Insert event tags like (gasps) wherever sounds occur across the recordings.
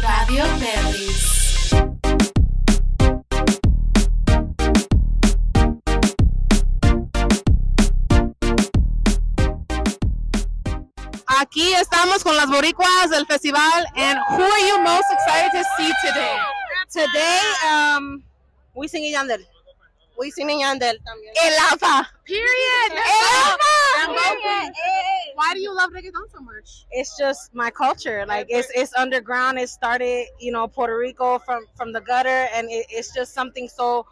Radio Berries. Aquí estamos con las boricuas del festival and who are you most excited to see today? Today, um, Wisin y Yandel. Wisin y Yandel también. El Alfa. Period. El Alfa. Period. Hey. Why do you love reggaeton so much? It's just my culture. Like it's it's underground. It started, you know, Puerto Rico from from the gutter, and it, it's just something so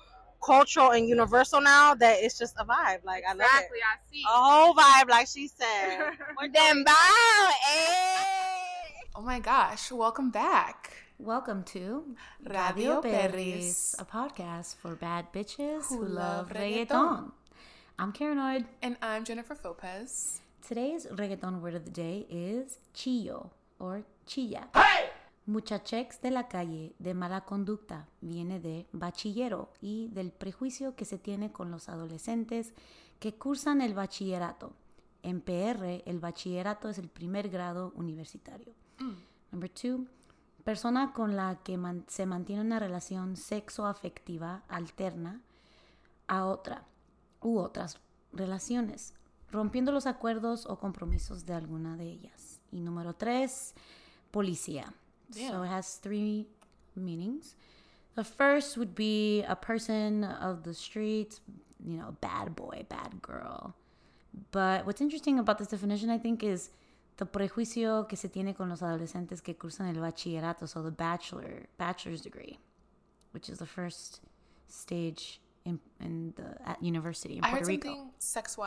cultural and universal now that it's just a vibe. Like I love Exactly, I see. A whole vibe, like she said. (laughs) Then bow. eh. Oh my gosh, welcome back. Welcome to Radio Radio Perris. A podcast for bad bitches Who who, love reggaeton. reggaeton. I'm Karen Oyd. And I'm Jennifer Lopez. Today's reggaeton word of the day is chillo or chilla. Muchachex de la calle de mala conducta viene de bachillero y del prejuicio que se tiene con los adolescentes que cursan el bachillerato. En PR, el bachillerato es el primer grado universitario. Number two, persona con la que man- se mantiene una relación sexoafectiva alterna a otra u otras relaciones, rompiendo los acuerdos o compromisos de alguna de ellas. Y número tres, policía. So it has three meanings. The first would be a person of the streets, you know, bad boy, bad girl. But what's interesting about this definition, I think, is the prejuicio que se tiene con los adolescentes que cursan el bachillerato, so the bachelor, bachelor's degree, which is the first stage in, in the at university in I Puerto heard Rico. something sexual.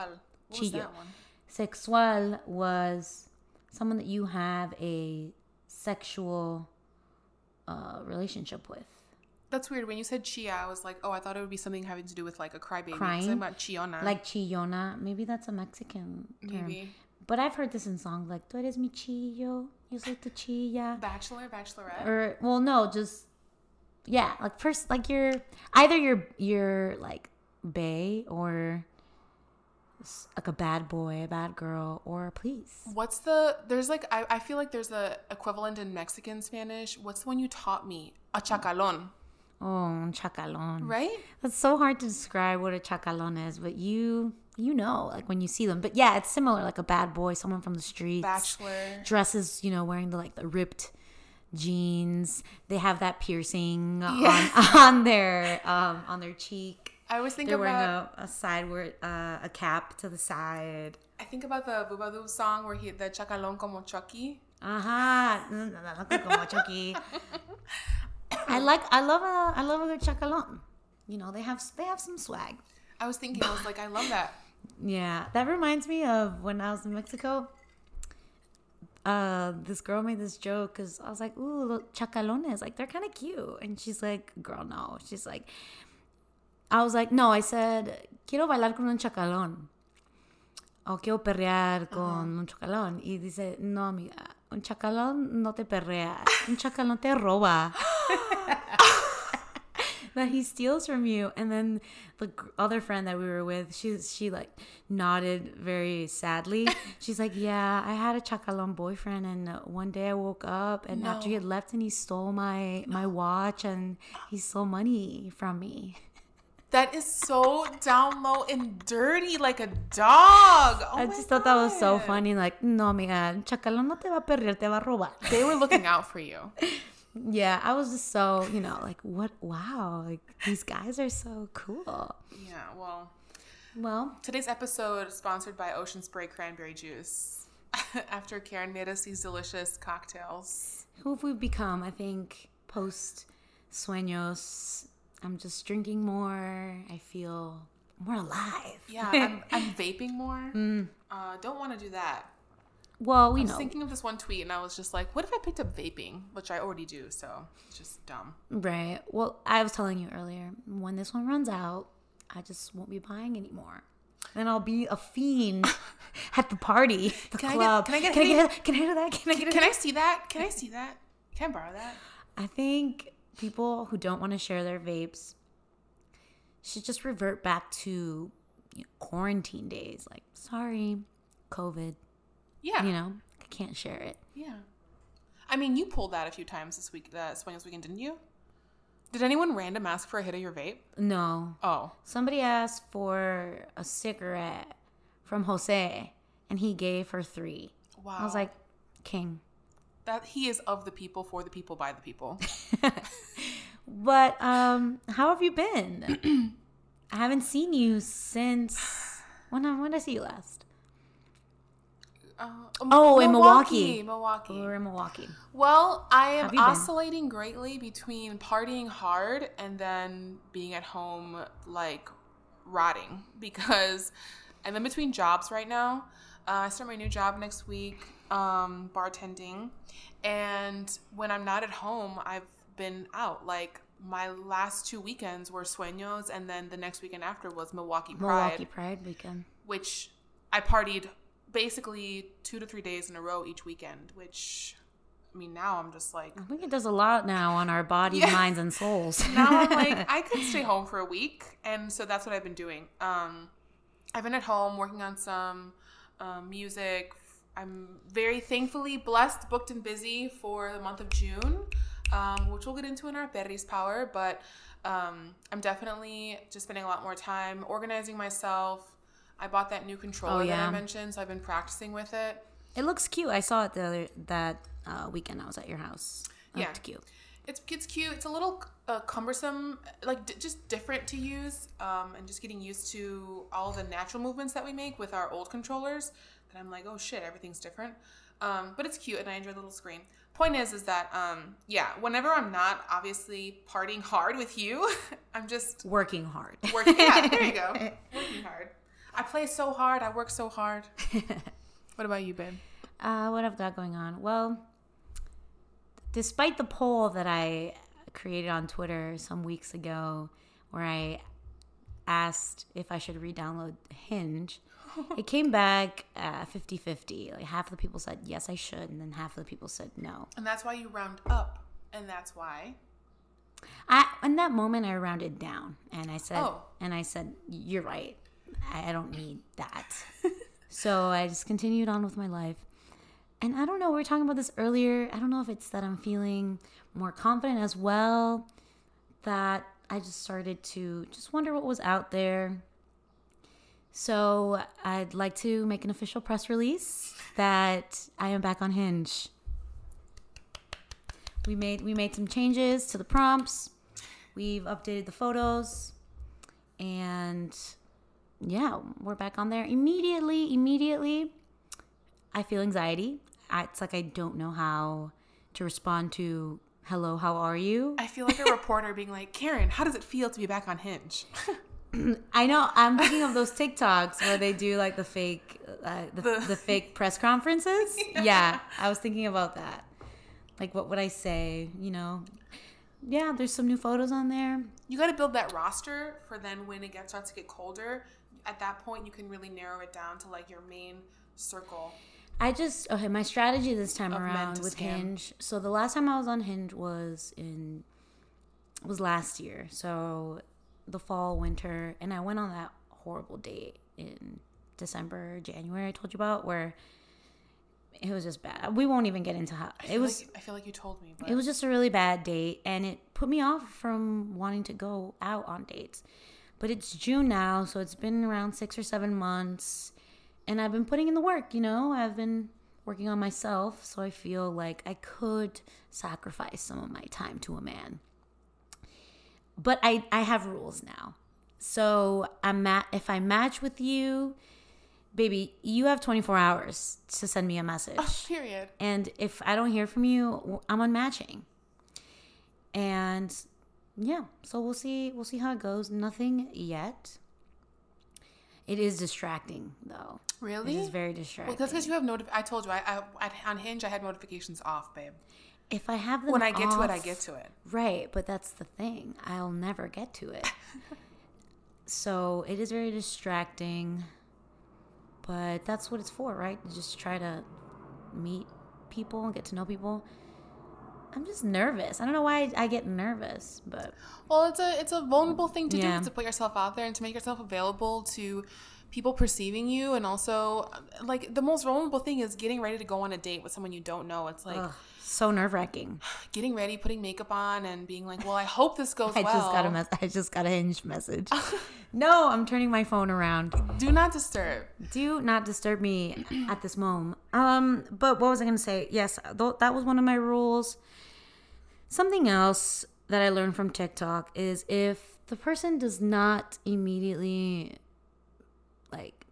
What was Chillo. that one? Sexual was someone that you have a sexual uh, relationship with. That's weird. When you said chia, I was like, oh, I thought it would be something having to do with like a crybaby. Crying? I'm about chiona. Like chillona. Maybe that's a Mexican term. maybe But I've heard this in songs like, tú eres mi chillo, yo soy tu chilla. bachelor, bachelorette. Or, well, no, just, yeah, like first, like you're, either you're, you're like bay or like a bad boy, a bad girl, or a please. What's the? There's like I, I feel like there's a equivalent in Mexican Spanish. What's the one you taught me? A chacalon, Oh, un chacalón. right? That's so hard to describe what a chacalón is, but you you know, like when you see them. But yeah, it's similar, like a bad boy, someone from the streets. Bachelor. Dresses, you know, wearing the like the ripped jeans. They have that piercing Yeah. on (laughs) on their um on their cheek. I always think They're wearing about. a, a sideward uh, a cap to the side. I think about the Bubadoo song where he the chacalon como Chucky. Ajá. No, como Chucky. (laughs) I like I love a I love a good chacalón. You know, they have they have some swag. I was thinking, I was like, I love that. Yeah, that reminds me of when I was in Mexico. Uh, this girl made this joke because I was like, "Ooh, look, chacalones, like they're kind of cute," and she's like, "Girl, no." She's like, "I was like, no." I said, "Quiero bailar con un chacalón." O quiero perrear con un chacalón. Y dice, no, amiga, un chacalón no te perrea, un chacalón te roba. (laughs) that he steals from you. And then the other friend that we were with, she she like nodded very sadly. (laughs) She's like, "Yeah, I had a chacalon boyfriend, and uh, one day I woke up, and after he had left, and he stole my my watch, and he stole money from me." (laughs) That is so down low and dirty, like a dog. Oh I just thought that was so funny. Like, no, amiga, el chacalón no te va a perder, te va a robar. They were looking out for you. (laughs) Yeah, I was just so, you know, like, what? Wow, like these guys are so cool. Yeah, well, Well, today's episode is sponsored by Ocean Spray Cranberry Juice. (laughs) After Karen made us these delicious cocktails. who have we become? I think post sueños, I'm just drinking more. I feel more alive. Yeah, I'm, (laughs) I'm vaping more. Uh, don't want to do that. Well, we know I was know. thinking of this one tweet and I was just like, what if I picked up vaping? Which I already do, so it's just dumb. Right. Well, I was telling you earlier, when this one runs out, I just won't be buying anymore. And I'll be a fiend (laughs) at the party, the Can I get- club. can I get- can, can I get, can I do that? Can I get Can I see that? Can I see that? Can I borrow that? I think people who don't want to share their vapes should just revert back to you know, quarantine days. Like, sorry, COVID. Yeah. You know, I can't share it. Yeah. I mean, you pulled that a few times this week, uh, Swingers Weekend, didn't you? Did anyone random ask for a hit of your vape? No, Oh. somebody asked for a cigarette from Jose, and he gave her three. Wow. I was like, king. that he is of the people, for the people, by the people. (laughs) But um, how have you been? (clears throat) I haven't seen you since when? When did I see you last? Uh, Oh, in Milwaukee. Milwaukee. We were in Milwaukee. Well, I am you been? oscillating greatly between partying hard and then being at home like rotting (laughs) because I'm in between jobs right now. Uh, I start my new job next week, um, bartending, and when I'm not at home, I've been out. Like my last two weekends were Sueños, and then the next weekend after was Milwaukee Pride, Milwaukee Pride weekend. which I partied basically two to three days in a row each weekend. Which, I mean, now I'm just like I think it does a lot now on our bodies, Yeah. minds, and souls. (laughs) now I'm like, (laughs) I could stay home for a week, and so that's what I've been doing. Um, I've been at home working on some um, music. I'm very thankfully blessed, booked, and busy for the month of June, um, which we'll get into in our Berries Power. But um, I'm definitely just spending a lot more time organizing myself. I bought that new controller that yeah. I mentioned, so I've been practicing with it. it looks cute. I saw it the other that uh, weekend. I was at your house. It Yeah. cute. It's it's cute. It's a little uh, cumbersome, like d- just different to use, um, and just getting used to all the natural movements that we make with our old controllers. That I'm like, oh shit, everything's different. Um, but it's cute, and I enjoy the little screen. Point is, is that um, yeah, whenever I'm not obviously partying hard with you, (laughs) I'm just Working hard. working. Yeah, there you go, (laughs) working hard. I play so hard. I work so hard. (laughs) what about you, babe? Uh, what I've got going on? Well, despite the poll that I created on Twitter some weeks ago, where I asked if I should re-download Hinge, (laughs) it came back uh, 50-50. Like half of the people said yes, I should, and then half of the people said no. And that's why you round up, and that's why. I in that moment I rounded down, and I said, Oh. and I said, you're right. I, don't need that. (laughs) so I just continued on with my life. And I don't know, we were talking about this earlier. I don't know if it's that I'm feeling more confident as well, that I just started to just wonder what was out there. So I'd like to make an official press release that I am back on Hinge. We made we made some changes to the prompts. We've updated the photos, and yeah, we're back on there immediately. Immediately, I feel anxiety. I, it's like I don't know how to respond to "Hello, how are you?" I feel like a reporter being like, Karen, how does it feel to be back on Hinge? (clears throat) I know. I'm thinking of those TikToks where they do like the fake, uh, the, The- the fake press conferences. (laughs) Yeah. I was thinking about that. Like, what would I say? You know, yeah. There's some new photos on there. you got to build that roster for then when it gets starts to get colder. At that point, you can really narrow it down to like your main circle. I just okay. My strategy this time around with scam. Hinge. So the last time I was on Hinge was in was last year. So the fall, winter, and I went on that horrible date in December, January. I told you about where it was just bad. We won't even get into how it was. Like, I feel like you told me, but It was just a really bad date, and it put me off from wanting to go out on dates. But it's June now, so it's been around six or seven months, and I've been putting in the work. You know, I've been working on myself, so I feel like I could sacrifice some of my time to a man. But I, I have rules now. So I'm at, if I match with you, baby, you have 24 hours to send me a message. Oh, period. And if I don't hear from you, I'm unmatching. And yeah, so we'll see. We'll see how it goes. Nothing yet. It is distracting though. Really? It is very Well, distracting. that's because you have notif. I told you, I, I at, on Hinge, I had notifications off, babe. if I have them When I get to it, I get to it. Right, but that's the thing. I'll never get to it. (laughs) so it is very distracting. But that's what it's for, right? Just try to meet people and get to know people. I'm just nervous. I don't know why I, I get nervous, but Well, it's a it's a vulnerable thing to Yeah. do to put yourself out there and to make yourself available to people perceiving you and also like the most vulnerable thing is getting ready to go on a date with someone you don't know. It's like ugh, so nerve wracking. (sighs) getting ready, putting makeup on and being like, "Well, I hope this goes well. I well." just got a mess. I just got a hinge message. (laughs) no, I'm turning my phone around. Do not disturb. Do not disturb me (clears throat) at this moment. Um, but what was I gonna say? Yes, th- that was one of my rules. Something else that I learned from TikTok is if the person does not immediately like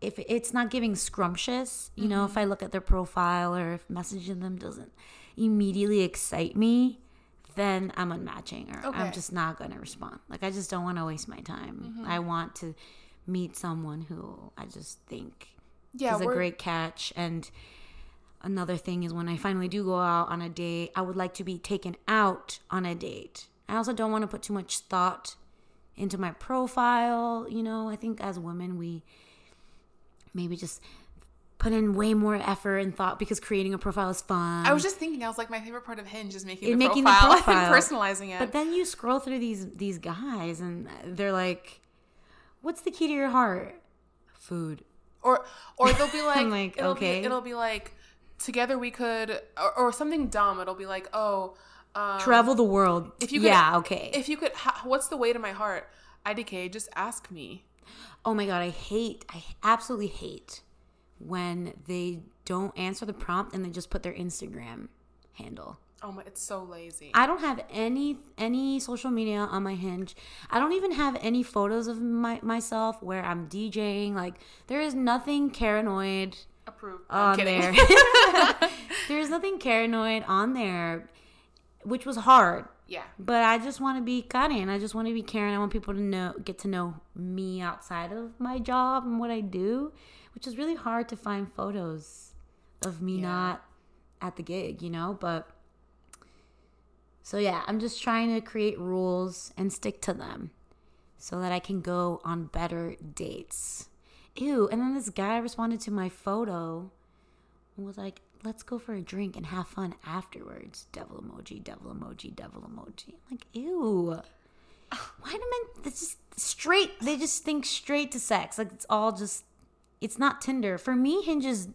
if it's not giving scrumptious, you know, if I look at their profile or if messaging them doesn't immediately excite me, then I'm unmatching or Okay. I'm just not going to respond. Like I just don't want to waste my time. Mm-hmm. I want to meet someone who I just think Yeah, is a great catch and another thing is when I finally do go out on a date, I would like to be taken out on a date. I also don't want to put too much thought into my profile, you know. I think as women we maybe just put in way more effort and thought because creating a profile is fun. I was just thinking, I was like, my favorite part of Hinge is making It- the making the profile, (laughs) profile. and personalizing it. But then you scroll through these these guys and they're like, "What's the key to your heart?" Food. or or they'll be (laughs) like, like, it'll okay. be, it'll be like, together we could, or, or something dumb. It'll be like, oh, um, Travel the world. if you could, yeah, okay. If you could, ha- what's the way to my heart? IDK, just ask me. Oh my god, I hate, I absolutely hate when they don't answer the prompt and they just put their Instagram handle. Oh my, it's so lazy. I don't have any any social media on my Hinge. I don't even have any photos of my myself where I'm DJing. Like there is nothing paranoid Approved. On there. (laughs) (laughs) There's nothing paranoid on there, which was hard. yeah. But I just want to be Karen. I just want to be Karen. I want people to know, get to know me outside of my job and what I do, which is really hard to find photos of me Yeah. not at the gig, you know? But so yeah, I'm just trying to create rules and stick to them so that I can go on better dates. Ew. And then this guy responded to my photo and was like, let's go for a drink and have fun afterwards. Devil emoji, devil emoji, devil emoji. I'm like, ew. Why do men it's just straight they just think straight to sex. Like it's all just it's not Tinder. For me, Hinge is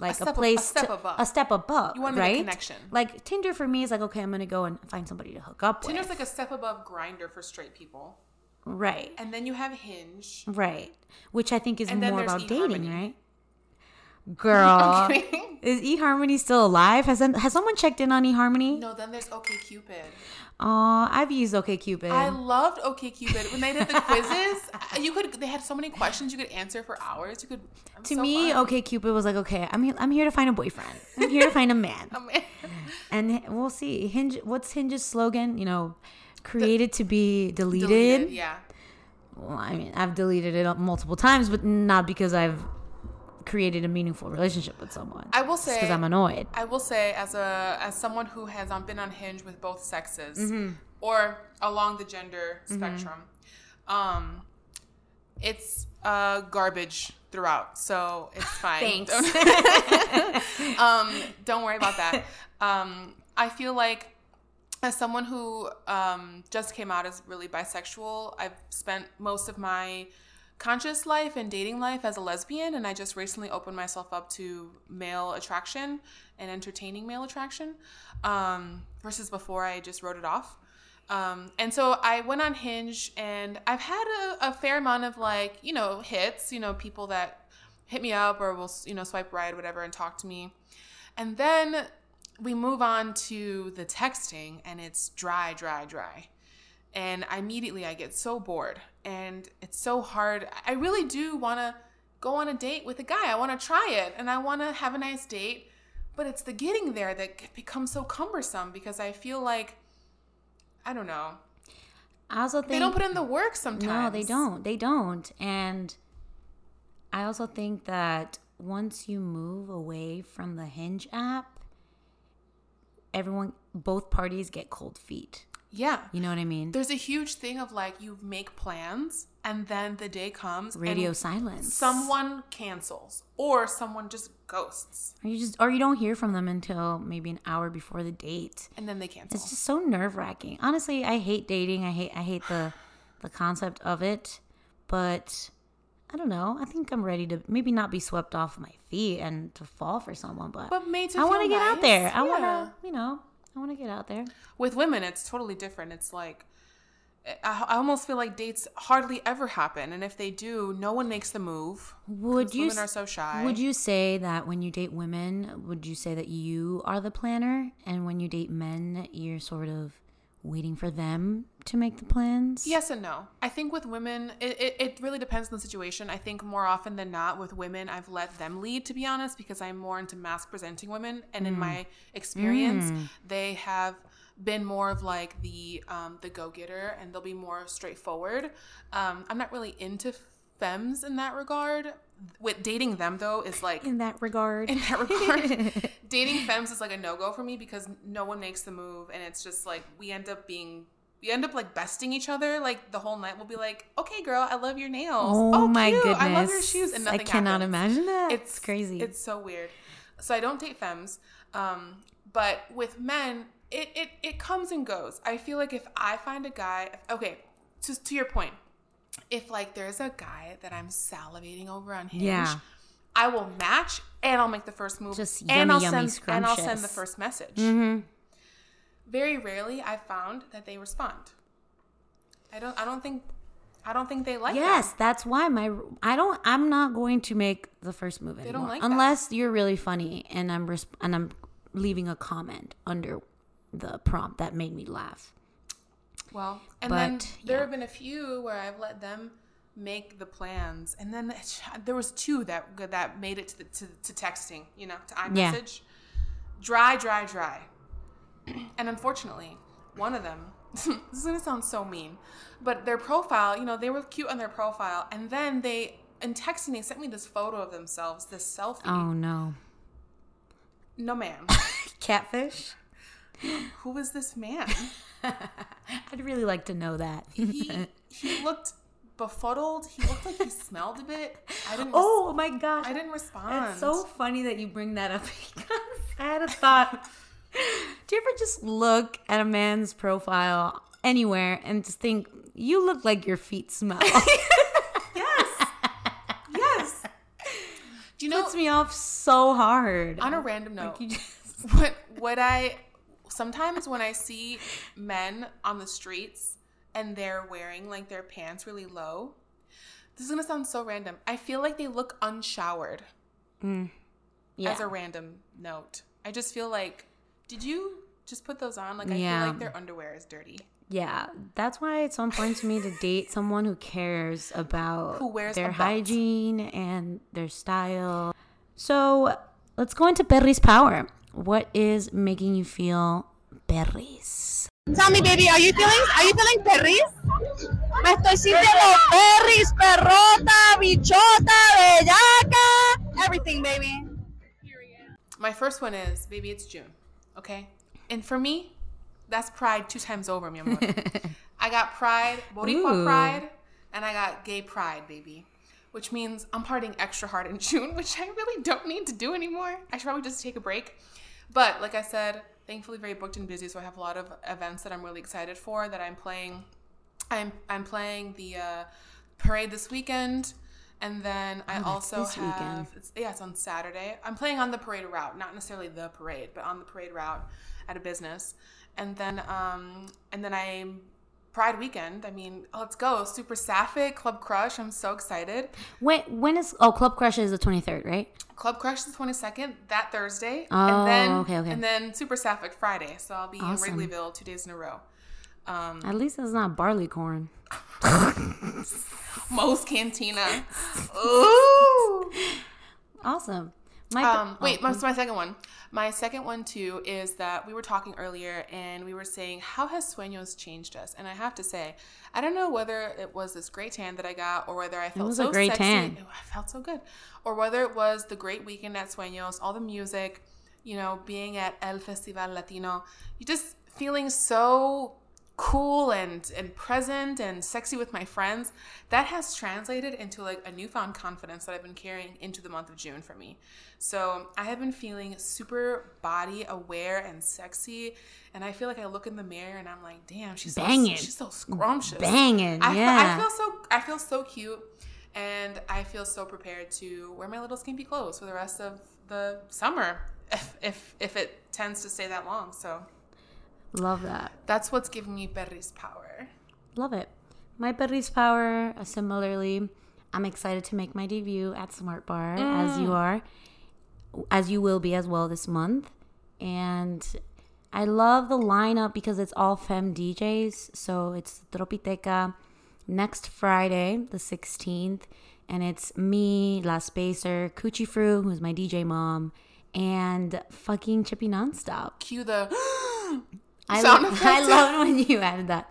like a, a- a place step to, above. a step above. You wanna make a right? connection. Like Tinder for me is like, okay, I'm gonna go and find somebody to hook up with Tinder's with. like a step above Grindr for straight people, right. and then you have Hinge. Right. Which I think is And more about dating, eHarmony. right? Girl. (laughs) is eHarmony still alive? Has has someone checked in on eHarmony? No, then there's OkCupid. Aw, I've used OkCupid. I loved OkCupid when they did the quizzes. (laughs) you could they had so many questions you could answer for hours. You could to me, OkCupid was like, okay, I'm here, I'm here to find a boyfriend. I'm here to find a man. (laughs) okay. And we'll see. Hinge what's Hinge's slogan? You know, created to be deleted. Deleted, yeah. Well, I mean, I've deleted it multiple times, but not because I've created a meaningful relationship with someone. I will say because I'm annoyed. I will say as a as someone who has um, been on Hinge with both sexes Mm-hmm. or along the gender spectrum, um, it's uh, garbage throughout, so it's (laughs) fine. Thanks. Don't, (laughs) um, don't worry about that. Um, I feel like as someone who um, just came out as really bisexual, I've spent most of my conscious life and dating life as a lesbian, and I just recently opened myself up to male attraction and entertaining male attraction um, versus before I just wrote it off. Um, and so I went on Hinge, and I've had a, a fair amount of like, you know, hits, you know, people that hit me up or will, you know, swipe right, whatever, and talk to me. And then we move on to the texting, and it's dry, dry, dry. And I immediately I get so bored, and it's so hard. I really do want to go on a date with a guy. I want to try it, and I want to have a nice date. But it's the getting there that becomes so cumbersome because I feel like, I don't know, I also think they don't put in the work sometimes. No, they don't. They don't. And I also think that once you move away from the Hinge app, everyone, both parties get cold feet. Yeah. You know what I mean? There's a huge thing of like you make plans and then the day comes Radio silence. someone cancels or someone just ghosts Or you just or you don't hear from them until maybe an hour before the date. and then they cancel. It's just so nerve wracking. Honestly, I hate dating. I hate I hate the the concept of it. But I don't know. I think I'm ready to maybe not be swept off my feet and to fall for someone, but, But made to I want to get out there. I want to, you know, I want to get out there. With women, it's totally different. It's like I, I almost feel like dates hardly ever happen, and if they do, no one makes the move. Would you Women are so shy. Would you say that when you date women, would you say that you are the planner, and when you date men, you're sort of waiting for them to make the plans? Yes and no. I think with women, it, it, it really depends on the situation. I think more often than not, with women, I've let them lead, to be honest, because I'm more into masc presenting women. And in my experience, they have been more of like the um, the go getter, and they'll be more straightforward. Um, I'm not really into femmes in that regard. With dating them though is like In that regard. in that regard. (laughs) dating femmes is like a no go for me because no one makes the move, and it's just like we end up being. We end up like besting each other. Like the whole night, we'll be like, "Okay, girl, I love your nails. Oh, my cute. goodness! I love your shoes." And nothing I cannot happens. imagine that. It's crazy. It's so weird. So I don't date femmes, um, but with men, it, it it comes and goes. I feel like if I find a guy, okay, to to your point, if like there's a guy that I'm salivating over on Hinge, Yeah. I will match and I'll make the first move. Just and I'll yummy, send and I'll send the first message. hmm Very rarely I found that they respond. I don't I don't think I don't think they like Yes, that. that's why my I don't. I'm not going to make the first move anymore don't like that. unless you're really funny and I'm resp- and I'm leaving a comment under the prompt that made me laugh. Well, and then there yeah. have been a few where I've let them make the plans, and then there was two that that made it to the, to, to texting, you know, to Yeah. iMessage. Dry, dry, dry. (clears throat) And unfortunately, one of them. (laughs) this is gonna sound so mean, but their profile, you know, they were cute on their profile, and then they in texting they sent me this photo of themselves, this selfie. Oh no, No, ma'am. (laughs) catfish! Who is this man? (laughs) I'd really like to know that. He (laughs) he looked befuddled. He looked like he smelled a bit. I didn't. res- oh my gosh, I didn't respond. It's so funny that you bring that up (laughs) because I had a thought. Do you ever just look at a man's profile anywhere and just think you look like your feet smell? yes, yes. Do you know? Puts me off so hard. on a random note, You just- what what I sometimes when I see men on the streets and they're wearing like their pants really low, this is gonna sound so random. I feel like they look unshowered. yeah. As a random note, I just feel like, did you just put those on? Like I Yeah. feel like their underwear is dirty. yeah, that's why it's so important to me to date someone who cares about Who wears their hygiene and their style. So let's go into Perris power. What is making you feel Perris? Tell me, baby, are you feeling are you feeling perris? Me estoy sintiendo perris, perrota, bichota, bellaca, everything, baby. My first one is, baby, it's June. Okay? And for me, that's pride two times over, mi amor. (laughs) I got pride, Boricua Ooh. pride, and I got gay pride, baby. Which means I'm partying extra hard in June, (laughs) which I really don't need to do anymore. I should probably just take a break. But like I said, thankfully very booked and busy, so I have a lot of events that I'm really excited for that I'm playing. I'm I'm playing the uh, parade this weekend, and then I Oh, also this have weekend. it's, yeah, it's on Saturday. I'm playing on the parade route, not necessarily the parade, but on the parade route at a business. And then um and then I Pride weekend. I mean, let's go. Super Sapphic, Club Crush. I'm so excited. When when is oh Club Crush is the twenty third, right? Club Crush is the 22nd, that Thursday. Oh, and then, okay, okay. And then Super Sapphic Friday. So I'll be Awesome. in Wrigleyville two days in a row. Um, At least it's not Barleycorn. (laughs) Moe's Cantina. (laughs) Ooh. Awesome. My Um, wait, oh, my, my second one. My second one too is that we were talking earlier and we were saying how has Sueños changed us? And I have to say, I don't know whether it was this great tan that I got or whether I felt was a so great sexy. tan. Ew, I felt so good. Or whether it was the great weekend at Sueños, all the music, you know, being at El Festival Latino, you just feeling so cool and and present and sexy with my friends that has translated into like a newfound confidence that i've been carrying into the month of june for me so i have been feeling super body aware and sexy and i feel like i look in the mirror and i'm like damn she's Banging. so, she's so scrumptious Banging, I, yeah. I feel so i feel so cute and i feel so prepared to wear my little skimpy clothes for the rest of the summer if if, if it tends to stay that long so Love that. that's what's giving me Perris power. Love it. My Perris Power, uh, similarly, I'm excited to make my debut at Smart Bar, as you are, as you will be as well this month. And I love the lineup because it's all femme DJs. So it's Tropiteca next Friday, the 16th. And it's me, La Spacer, Coochie Fru, who's my DJ mom, and fucking Chippy Nonstop. Cue the (gasps) (gasps) (gasps) I, Sound lo- (laughs) I love when you added that.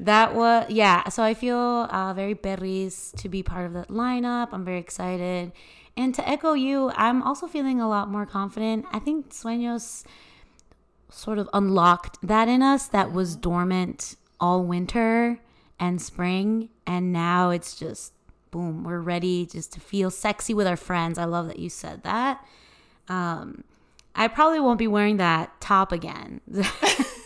That was yeah. So I feel uh, very berries to be part of that lineup. I'm very excited, and to echo you, I'm also feeling a lot more confident. I think Sueños sort of unlocked that in us that was dormant all winter and spring, and now it's just boom. We're ready just to feel sexy with our friends. I love that you said that. Um, I probably won't be wearing that top again (laughs) (laughs)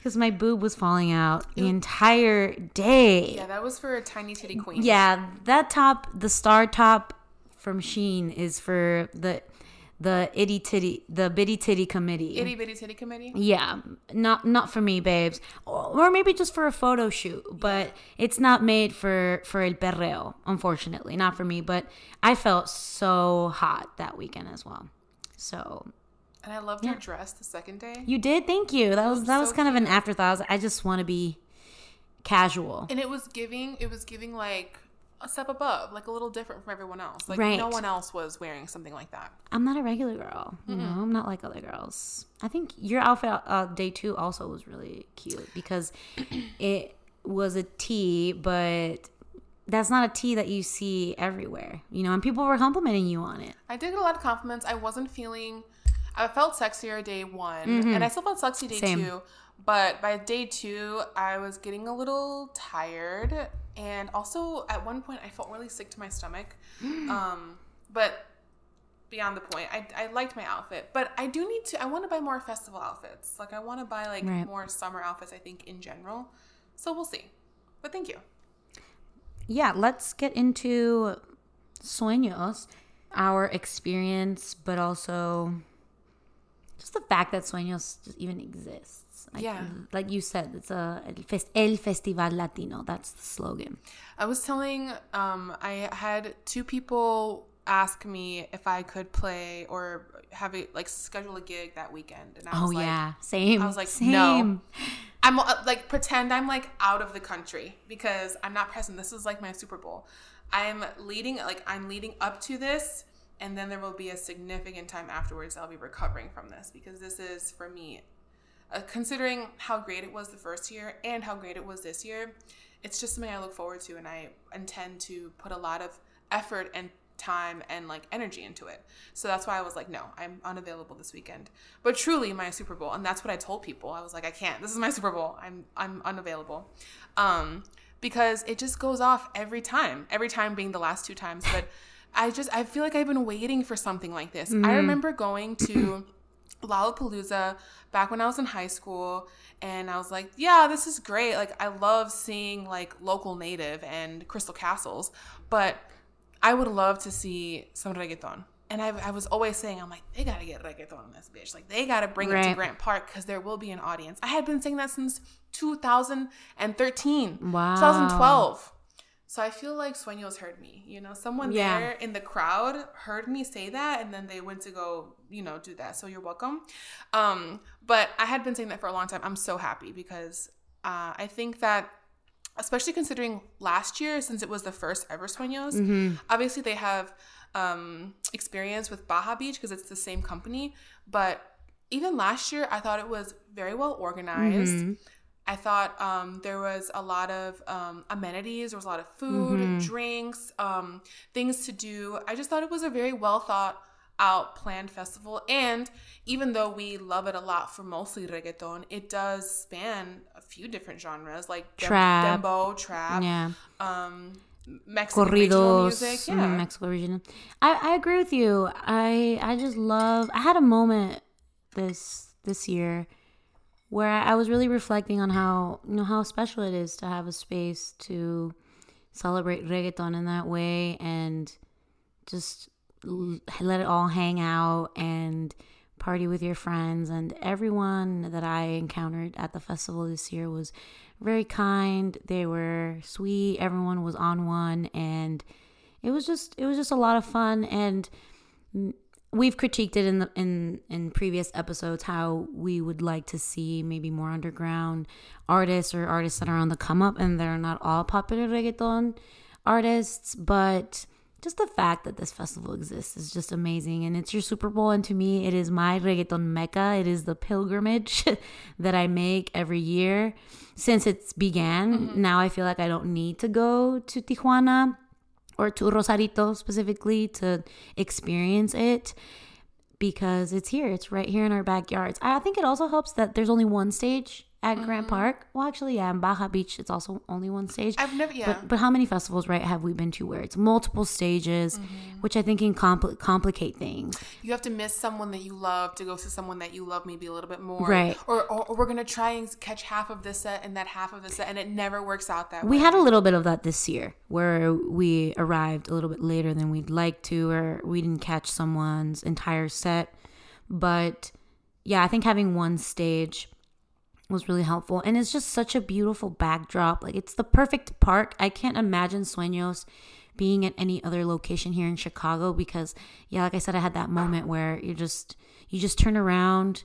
because my boob was falling out the entire day. yeah, that was for a tiny titty queen. Yeah, that top, the star top from Shein, is for the the itty titty, the bitty titty committee. itty bitty titty committee. Yeah, not not for me, babes, or, or maybe just for a photo shoot. But it's not made for for el perreo, unfortunately, not for me. But I felt so hot that weekend as well. So And I loved your dress the second day. you did, thank you. That was that was so kind of an afterthought. I, was- I just want to be casual. And it was giving it was giving like a step above, like a little different from everyone else. Like Right. no one else was wearing something like that. I'm not a regular girl. You know, I'm not like other girls. I think your outfit uh, day two also was really cute because (clears throat) it was a tee, but that's not a tee that you see everywhere. You know, and people were complimenting you on it. I did get a lot of compliments. I wasn't feeling I felt sexier day one and I still felt sexy day Same. two. But by day two, I was getting a little tired, and also at one point, I felt really sick to my stomach. (gasps) um, but beyond the point, I, I liked my outfit, but I do need to. I want to buy more festival outfits. Like I want to buy like Right. more summer outfits. I think in general. So we'll see. But thank you. Yeah, let's get into sueños, our experience, but also just the fact that sueños even exists. Like, Yeah. like you said, it's a el, Festival Latino. That's the slogan. I was telling, um, I had two people ask me if I could play or have a like schedule a gig that weekend, and I Oh was like, yeah, same. I was like, same. no. I'm uh, like pretend I'm like out of the country because I'm not present. This is like my Super Bowl. I'm leading like I'm leading up to this, and then there will be a significant time afterwards. I'll be recovering from this because this is for me, uh, considering how great it was the first year and how great it was this year. It's just something I look forward to, and I intend to put a lot of effort and time and like energy into it. So that's why I was like, no, I'm unavailable this weekend. But truly my Super Bowl, and that's what I told people. I was like, I can't. This is my Super Bowl. I'm I'm unavailable. Um because it just goes off every time. Every time being the last two times, but I just I feel like I've been waiting for something like this. I mm. remember going to Lollapalooza back when I was in high school and I was like, yeah, this is great. Like I love seeing like local native and crystal castles, but I would love to see some reggaeton. And I, I was always saying, I'm like, they gotta get reggaeton in this bitch. Like they gotta bring it to Grant Park because there will be an audience. I had been saying that since 2013, Wow. 2012. So I feel like Sueños heard me. You know, someone Yeah. there in the crowd heard me say that, and then they went to go, you know, do that. So you're welcome. Um, but I had been saying that for a long time. I'm so happy because uh, I think that, especially considering last year, since it was the first ever Sueños, Mm-hmm. obviously they have um, experience with Baja Beach because it's the same company. But even last year, I thought it was very well organized. Mm-hmm. I thought um, there was a lot of um, amenities. There was a lot of food, Mm-hmm. drinks, um, things to do. I just thought it was a very well thought out planned festival. And even though we love it a lot for mostly reggaeton, it does span a few different genres like dem- Trap. dembow, trap, Yeah. um, Mexican regional corridos, music. mm, Mexico regional. I, I agree with you. I I just love. I had a moment this this year where I, was really reflecting on how you know how special it is to have a space to celebrate reggaeton in that way and just let it all hang out and party with your friends. And everyone that I encountered at the festival this year was very kind. They were sweet. Everyone was on one. And it was just it was just a lot of fun. And we've critiqued it in the in in previous episodes how we would like to see maybe more underground artists or artists that are on the come up and they're not all popular reggaeton artists but just the fact that this festival exists is just amazing and it's your super bowl. And to me it is my reggaeton mecca. It is the pilgrimage (laughs) that i make every year since it's began. Mm-hmm. Now i feel like i don't need to go to tijuana or to Rosarito specifically to experience it because it's here. It's right here in our backyards. I think it also helps that there's only one stage at Grant mm-hmm. Park. Well, actually, yeah, in Baja Beach, it's also only one stage. I've never, yeah. But, but how many festivals, right, have we been to where it's multiple stages, mm-hmm. which I think can compl- complicate things. you have to miss someone that you love to go see someone that you love maybe a little bit more. Right. Or, or, or we're going to try and catch half of this set and that half of the set, and it never works out that We way. We had a little bit of that this year where we arrived a little bit later than we'd like to, or we didn't catch someone's entire set. But yeah, I think having one stage was really helpful. And it's just such a beautiful backdrop. Like, it's the perfect park. I can't imagine Sueños being at any other location here in Chicago because, yeah, like I said, I had that moment where you just, you just turn around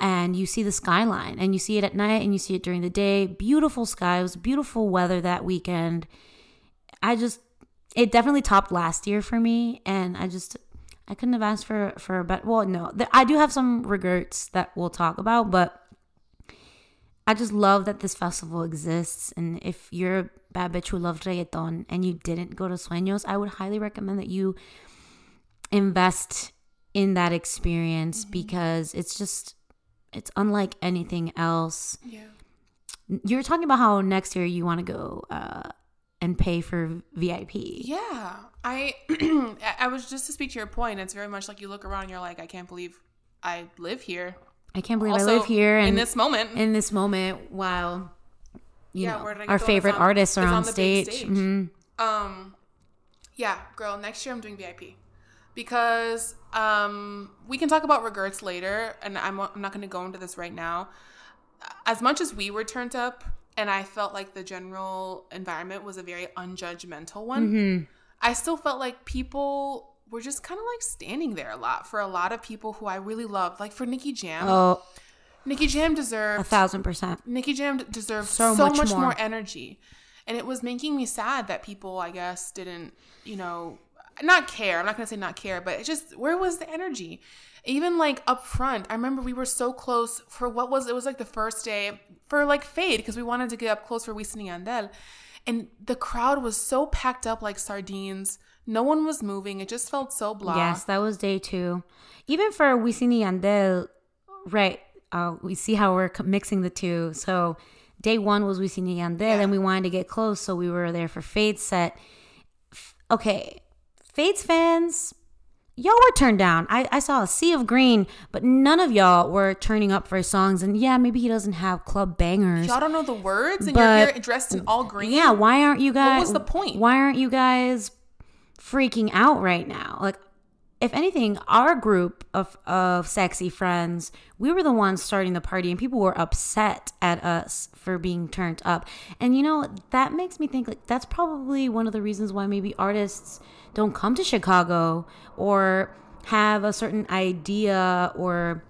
and you see the skyline and you see it at night and you see it during the day beautiful skies beautiful weather that weekend i just it definitely topped last year for me and i just i couldn't have asked for for a better well no i do have some regrets that we'll talk about but i just love that this festival exists and if you're a bad bitch who loved reggaeton and you didn't go to sueños i would highly recommend that you invest in that experience because it's just it's unlike anything else. Yeah. You're talking about how next year you want to go uh, and pay for VIP. Yeah, (clears throat) I I was just to speak to your point. It's very much like you look around, and you're like, I can't believe I live here. I can't believe Also, I live here and in this moment. in this moment while you Yeah, know our favorite on- artists are on, on stage. stage. Mhm. Um, yeah, girl. Next year I'm doing VIP because um we can talk about regrets later, and I'm I'm not going to go into this right now. As much as we were turned up, and I felt like the general environment was a very unjudgmental one. Mhm. I still felt like people were just kind of like standing there a lot for a lot of people who I really loved. Like for Nicky Jam, Oh, Nicky Jam deserved a thousand percent. Nicky Jam deserved So so, much much, more. more. energy. And it was making me sad that people, I guess, didn't, you know, not care. I'm not going to say not care, but it just, where was the energy? Even like up front, I remember we were so close for what was, it was like the first day for like Feid because we wanted to get up close for Wisin y Yandel. And the crowd was so packed up like sardines. No one was moving. It just felt so blah. Yes, that was day two. Even for Wisin y Yandel, right? Uh, we see how we're mixing the two. So day one was Wisin y Yandel, Yeah. and we wanted to get close, so we were there for Feid's set. F- Okay, Feid's fans, y'all were turned down. I, I saw a sea of green, but none of y'all were turning up for his songs. And yeah, maybe he doesn't have club bangers. Y'all don't know the words and But- you're here dressed in all green. Yeah, why aren't you guys? What was the point? Why aren't you guys freaking out right now? Like, if anything, our group of of sexy friends, we were the ones starting the party, and people were upset at us for being turned up. And you know that makes me think like that's probably one of the reasons why maybe artists don't come to Chicago or have a certain idea or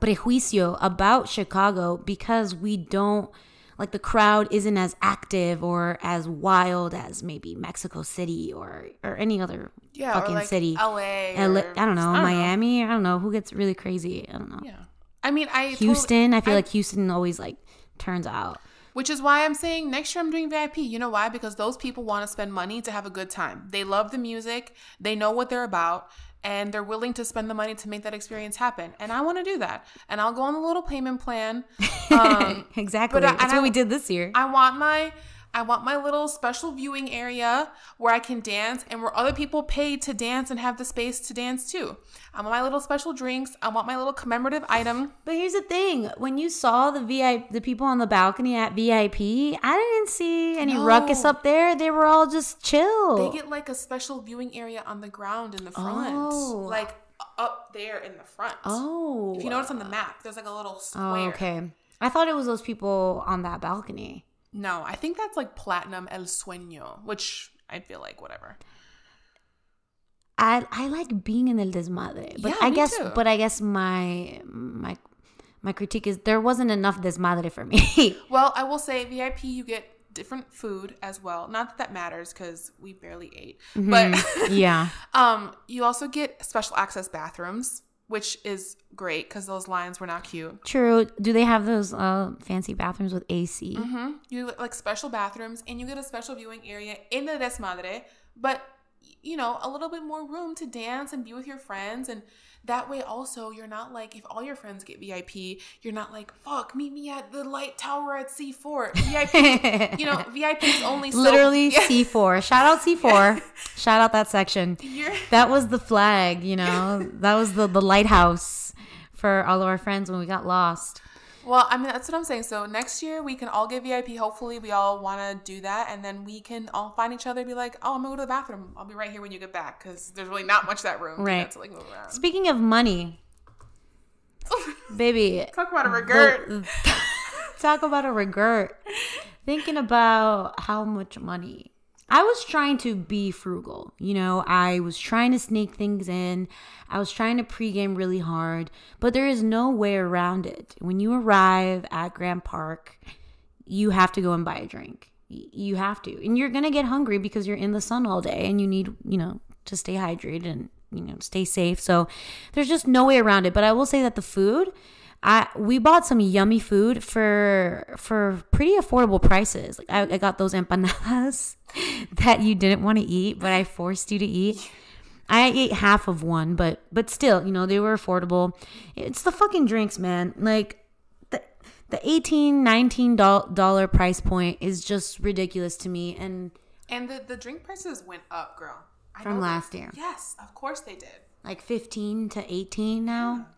prejuicio about Chicago because we don't like the crowd isn't as active or as wild as maybe Mexico City or or any other Yeah, fucking or like city. LA. LA or- I don't know, Miami, I don't know who gets really crazy. I don't know. Yeah. I mean, I Houston, I feel I- like Houston always like turns out. Which is why I'm saying next year I'm doing VIP. You know why? Because those people want to spend money to have a good time. They love the music, they know what they're about, and they're willing to spend the money to make that experience happen. And I want to do that. And I'll go on the little payment plan. (laughs) Um, exactly. but I- That's what I- we did this year. I want my I want my little special viewing area where I can dance and where other people pay to dance and have the space to dance too. I want my little special drinks. I want my little commemorative item. But here's the thing: when you saw the VIP, the people on the balcony at VIP, I didn't see any No. ruckus up there. They were all just chill. They get like a special viewing area on the ground in the front. Oh. Like up there in the front. oh, If you notice on the map, there's like a little oh, square. oh, okay. I thought it was those people on that balcony. No, I think that's like Platinum El Sueño, which I feel like whatever. I I like being in el desmadre, but Yeah, I guess, too. but I guess my my my critique is there wasn't enough desmadre for me. (laughs) Well, I will say VIP, you get different food as well. Not that that matters because we barely ate, but yeah, (laughs) um, you also get special access bathrooms, which is great because those lines were not cute. true. Do they have those uh fancy bathrooms with AC? hmm You like special bathrooms, and you get a special viewing area in the desmadre, but you know a little bit more room to dance and be with your friends, and that way also you're not like if all your friends get VIP, you're not like fuck, meet me at the light tower at C4. VIP, you know, (laughs) VIP is only so, Literally (laughs) Yeah. C4. Shout out C4. (laughs) Shout out that section. You're, That was the flag, you know. That was the the lighthouse for all of our friends when we got lost. Well, I mean, that's what I'm saying. So next year we can all get VIP. Hopefully, we all want to do that, and then we can all find each other. and Be like, oh, I'm gonna go to the bathroom. I'll be right here when you get back, because there's really not much that room. Right. to like move around. Speaking of money, (laughs) baby, Talk about a regret. the- (laughs) talk about a regret. Thinking about how much money. I was trying to be frugal. You know, I was trying to sneak things in. I was trying to pregame really hard, but there is no way around it. When you arrive at Grant Park, you have to go and buy a drink. You have to. And you're going to get hungry because you're in the sun all day and you need, you know, to stay hydrated and, you know, stay safe. So there's just no way around it. But I will say that the food, I we bought some yummy food for for pretty affordable prices. Like I, I got those empanadas (laughs) that you didn't want to eat, but I forced you to eat. I ate half of one, but but still, you know, they were affordable. It's the fucking drinks, man. Like the the 18 19 dollar price point is just ridiculous to me and And the, the drink prices went up, girl. I From know that. last year. Yes, of course they did. like 15 to 18 now.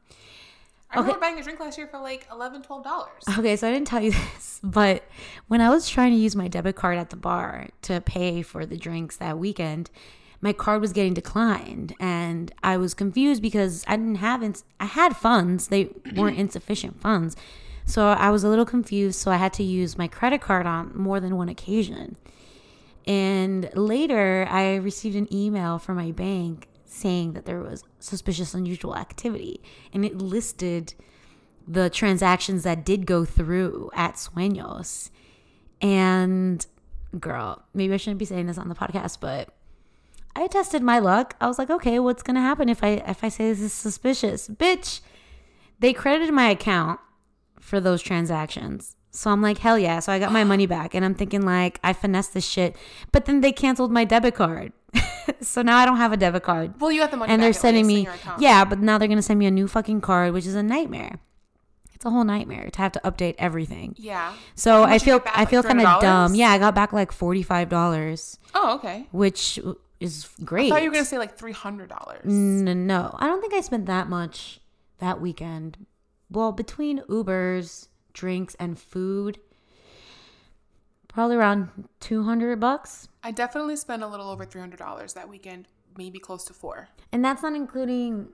I remember buying a drink last year for like 11 $12. Okay, so I didn't tell you (laughs) this, but when I was trying to use my debit card at the bar to pay for the drinks that weekend, my card was getting declined, and I was confused because I didn't have ins- I had funds, they weren't (clears throat) insufficient funds, so I was a little confused. So I had to use my credit card on more than one occasion. And later, I received an email from my bank saying that there was suspicious, unusual activity, and it listed the transactions that did go through at Sueños. And girl, maybe I shouldn't be saying this on the podcast, but I tested my luck. I was like, okay, what's gonna happen if I if I say this is suspicious? Bitch, they credited my account for those transactions. So I'm like, hell yeah. So I got my money back and I'm thinking like I finessed this shit. But then they canceled my debit card. (laughs) so now I don't have a debit card. Well, you got the money and they're sending me yeah but now they're gonna send me a new fucking card which is a nightmare. It's a whole nightmare to have to update everything. Yeah. so i feel back, i like feel kind of dumb. Yeah i got back like $45 Oh, okay. which is great. I thought you were going to say like $300. N- no. I don't think i spent that much that weekend. Well between ubers drinks and food probably around 200 bucks I definitely spent a little over $300 that weekend, maybe close to four. And that's not including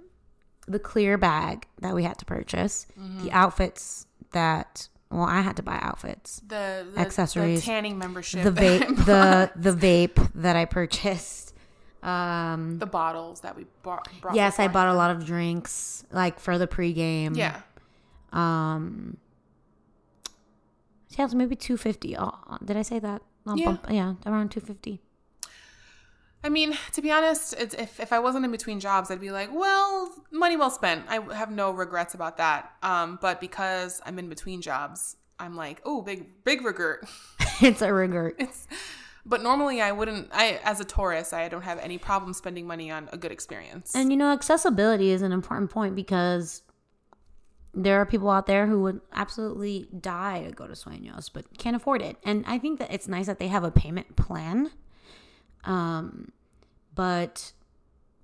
the clear bag that we had to purchase, the outfits that well, I had to buy outfits, The, the Accessories. the tanning membership, the vape, the the vape that I purchased. Um, the bottles that we bought. brought yes, I bought a lot of drinks like for the pregame. Yeah. Um. Yeah, so maybe two fifty. Oh, did I say that? I'll Yeah. bump- yeah, around two fifty. I mean, to be honest, it's, if, if I wasn't in between jobs, I'd be like, well, money well spent. I have no regrets about that. Um, but because I'm in between jobs, I'm like, oh, big big regret. (laughs) it's a regret. It's but normally I wouldn't I as a tourist, I don't have any problem spending money on a good experience. And you know, accessibility is an important point because there are people out there who would absolutely die to go to Sueños but can't afford it. And I think that it's nice that they have a payment plan. Um, but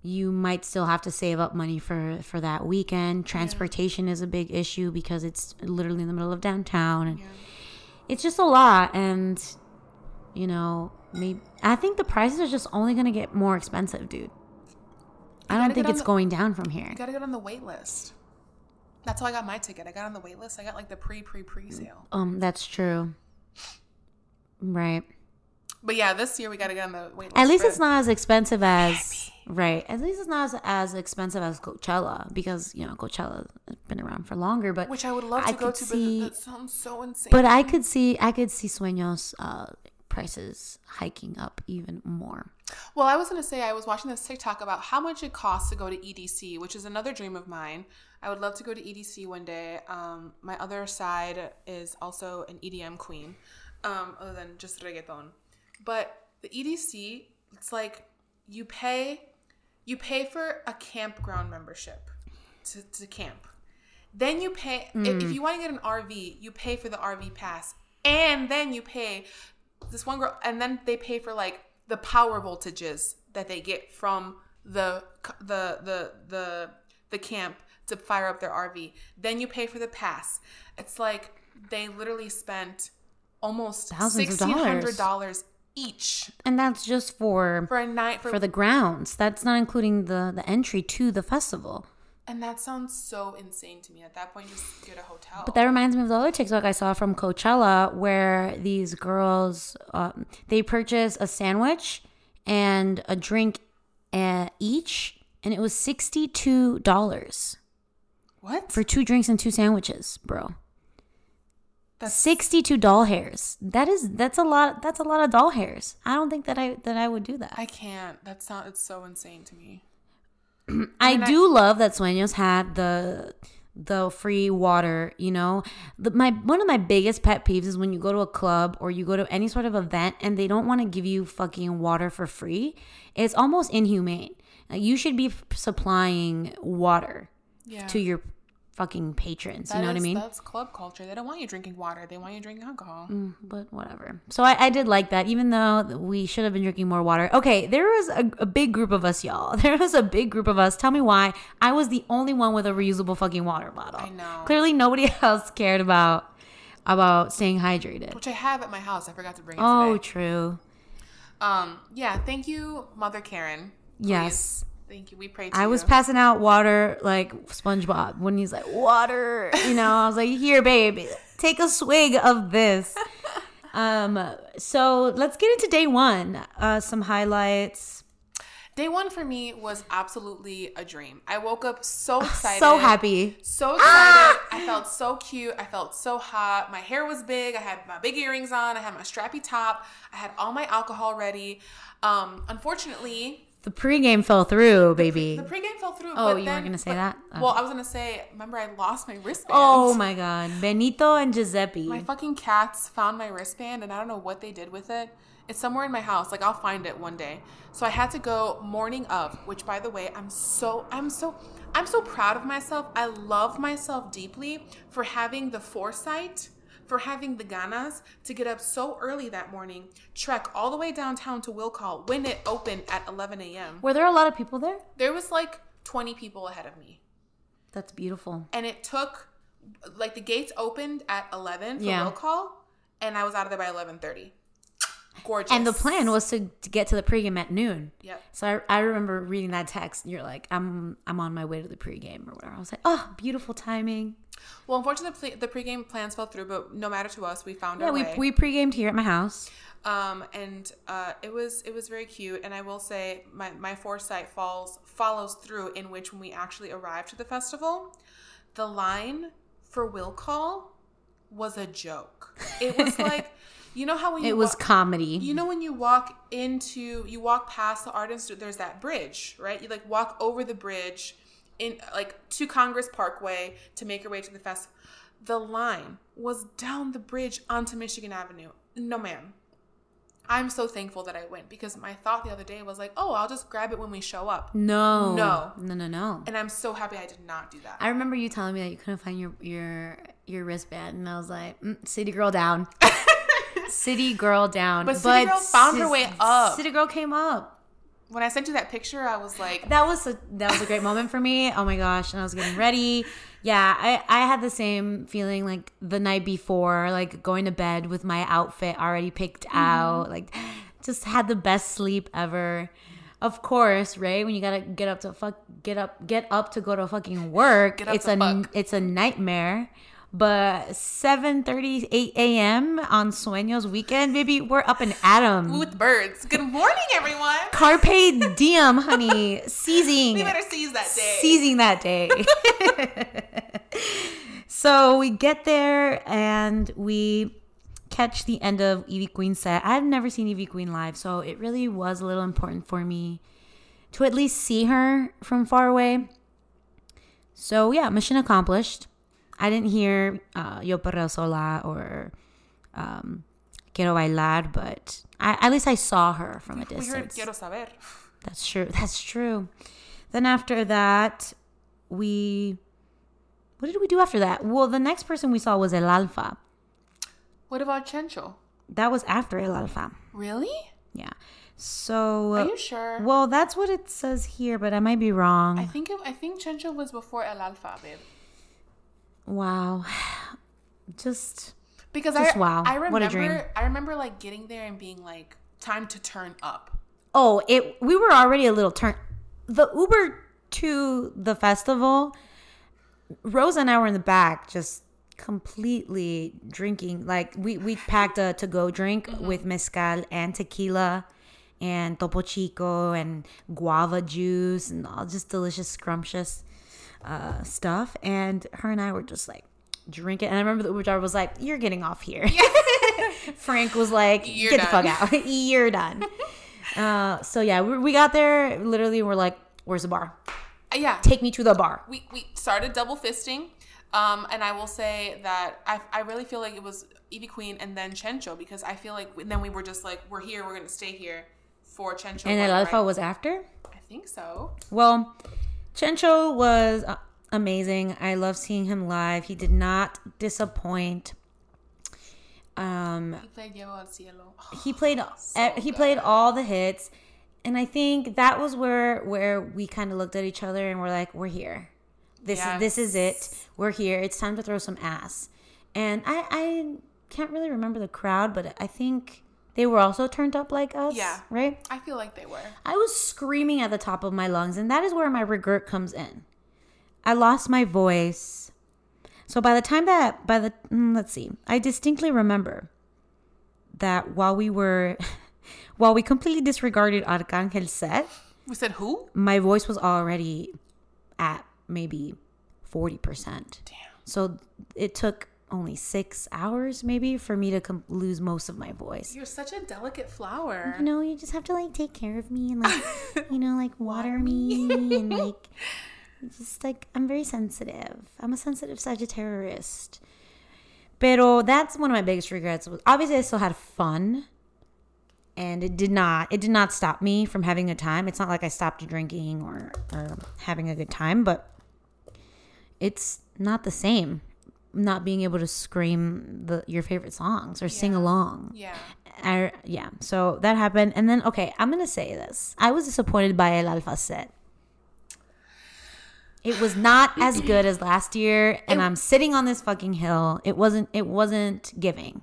you might still have to save up money for for that weekend. Transportation is a big issue because it's literally in the middle of downtown and Yeah. it's just a lot and you know, maybe I think the prices are just only going to get more expensive, dude. I don't think it's the- going down from here. You gotta get on the wait list. That's how I got my ticket. I got on the wait list. I got like the pre pre pre sale. Um, that's true. Right. But yeah, this year we gotta get on the wait list. At least it's not as expensive as right. At least it's not as, as expensive as Coachella because you know Coachella has been around for longer. But which I would love to I go to, see- but that sounds so insane. but I could see I could see Sueños uh, prices hiking up even more. Well, I was going to say, I was watching this TikTok about how much it costs to go to EDC, which is another dream of mine. I would love to go to EDC one day. Um, my other side is also an EDM queen, um, other than just reggaeton. But the EDC, it's like you pay, you pay for a campground membership to, to camp. Then you pay if, if you want to get an RV, you pay for the RV pass, and then you pay this one girl, and then they pay for like the power voltages that they get from the the the the the camp to fire up their RV. Then you pay for the pass. It's like they literally spent almost sixteen hundred dollars. each And that's just for for a night for, for the grounds. That's not including the the entry to the festival. and that sounds so insane to me. At that point, just get a hotel. But that reminds me of the other TikTok I saw from Coachella where these girls um, they purchased a sandwich and a drink uh, each, and it was sixty two dollars what? for two drinks and two sandwiches, bro. That's Sixty two doll hairs. That is that's a lot. That's a lot of doll hairs. I don't think that I that I would do that. I can't. That's not. It's so insane to me. (clears throat) I mean, I- do love that Sueños had the the free water. You know, the, my one of my biggest pet peeves is when you go to a club or you go to any sort of event and they don't want to give you fucking water for free. It's almost inhumane. You should be f- supplying water Yeah. to your fucking patrons. That you know what I mean? That's club culture. They don't want you drinking water. They want you drinking alcohol. Mm, but whatever. So I, I did like that, even though we should have been drinking more water. Okay, there was a, a big group of us, y'all. (laughs) There was a big group of us. Tell me why. I was the only one with a reusable fucking water bottle. I know. Clearly, nobody (laughs) else cared about about staying hydrated. Which I have at my house. I forgot to bring it Oh, today. true. Um. Yeah. Thank you, Mother Karen. Please. Yes. Thank you. We pray to I was passing out water like SpongeBob when he's like, water. You know, I was like, here, baby, take a swig of this. (laughs) Um, so let's get into day one. Uh, some highlights. Day one for me was absolutely a dream. I woke up so excited. So happy. So excited. I felt so cute. I felt so hot. My hair was big. I had my big earrings on. I had my strappy top. I had all my alcohol ready. Um, unfortunately, The pregame fell through, baby. the pregame fell through. Oh, you then, weren't gonna say but- that? Oh. Well, I was gonna say. Remember, I lost my wristband. oh my god. Benito and Giuseppe. My fucking cats found my wristband, and I don't know what they did with it. It's somewhere in my house. Like I'll find it one day. So I had to go morning of, which by the way, I'm so I'm so I'm so proud of myself. I love myself deeply for having the foresight, for having the ganas to get up so early that morning, trek all the way downtown to Will Call when it opened at 11 a.m. Were there a lot of people there? There was like 20 people ahead of me. That's beautiful. and it took like the gates opened at 11 for Yeah. roll call and i was out of there by 11.30 gorgeous And the plan was to, to get to the pregame at noon. yep So I, I remember reading that text. And you're like, I'm I'm on my way to the pregame or whatever. I was like, oh, beautiful timing. well unfortunately the pregame plans fell through but no matter to us we found Yeah, our we way we pregamed here at my house. um and uh it was it was very cute and i will say my my foresight falls follows through in which when we actually arrived to the festival the line for will call was a joke it was (laughs) like you know how when you It was wa- comedy. You know when you walk into you walk past the art institute, there's that bridge, right? You like walk over the bridge in like to Congress Parkway to make your way to the festival. the line was down the bridge onto Michigan Avenue. No, ma'am. I'm so thankful that I went because my thought the other day was like, oh, I'll just grab it when we show up. No. No. No, no, no. And I'm so happy I did not do that. I remember you telling me that you couldn't find your your your wristband, and I was like, mm, "City girl down, (laughs) city girl down." But City Girl found her way up. City girl came up. when I sent you that picture, I was like, That was a that was a great moment for me. Oh my gosh! And I was getting ready. Yeah, I I had the same feeling like the night before, like going to bed with my outfit already picked Mm-hmm. out. Like, just had the best sleep ever. Of course, right? When you gotta get up to fuck, get up, get up to go to fucking work, it's a fuck. it's a nightmare. But 7 8 a.m. on Sueños weekend, baby, we're up and at 'em. with birds. Good morning, everyone. Carpe (laughs) diem, honey. Seizing. We better seize that day. Seizing that day. (laughs) so we get there and we catch the end of Ivy Queen set. I've never seen Ivy Queen live, so it really was a little important for me to at least see her from far away. So yeah, mission accomplished. I didn't hear uh, Yo Perreo Sola or um, Quiero Bailar, but I, at least I saw her from a distance. we heard Quiero Saber. That's true. (laughs) That's true. Then after that, we what did we do after that? Well, the next person we saw was El Alfa. What about Chencho? That was after El Alfa. Really? Yeah. So Are you sure? well, that's what it says here, but I might be wrong. I think it, I think Chencho was before El Alfa, babe. Wow. Just Because Just I wow. I What a remember dream. I remember like getting there and being like, time to turn up. oh, it we were already a little turn the Uber to the festival. Rose and I were in the back just completely drinking. Like we we packed a to go drink mm-hmm. with mezcal and tequila and topo chico and guava juice and all just delicious scrumptious uh, stuff. And her and I were just like drinking. And I remember the Uber driver was like, "You're getting off here." (laughs) Frank was like, (laughs) You're "Get the fuck out. (laughs) You're done." Uh, so yeah, we, we got there. Literally, we're like, "Where's the bar? Uh, yeah. Take me to the bar." we, we started double fisting. Um, and I will say that I, I really feel like it was Ivy Queen and then Chencho because I feel like then we were just like, we're here, we're going to stay here for Chencho. And El Alfa right- was after. I think so. Well, Chencho was uh, amazing. I love seeing him live. He did not disappoint. Um, He played Llevo al Cielo. he played eh, he played all the hits, and I think that was where where we kind of looked at each other and we're like, we're here. This is this is it. We're here. It's time to throw some ass. And I I can't really remember the crowd, but I think they were also turned up like us. Yeah. Right. I feel like they were. I was screaming at the top of my lungs, and that is where my regret comes in. I lost my voice. So by the time that, by the, mm, let's see, I distinctly remember that while we were, (laughs) while we completely disregarded Arcángel's set, We said who? my voice was already at maybe 40%. Damn. So it took only six hours maybe for me to com- lose most of my voice. You're such a delicate flower. you know, you just have to like take care of me and like, (laughs) you know, like water me and like, just like, I'm very sensitive. I'm a sensitive Sagittarius. Pero that's one of my biggest regrets. Was obviously I still had fun, and it did not. It did not stop me from having a time. It's not like I stopped drinking or or having a good time, but it's not the same. Not being able to scream the your favorite songs or sing along. Yeah. I, yeah, so that happened. And then, okay, I'm going to say this. I was disappointed by El Alfa set. It was not (clears throat) as good as last year, and I'm sitting on this fucking hill. It wasn't. It wasn't giving.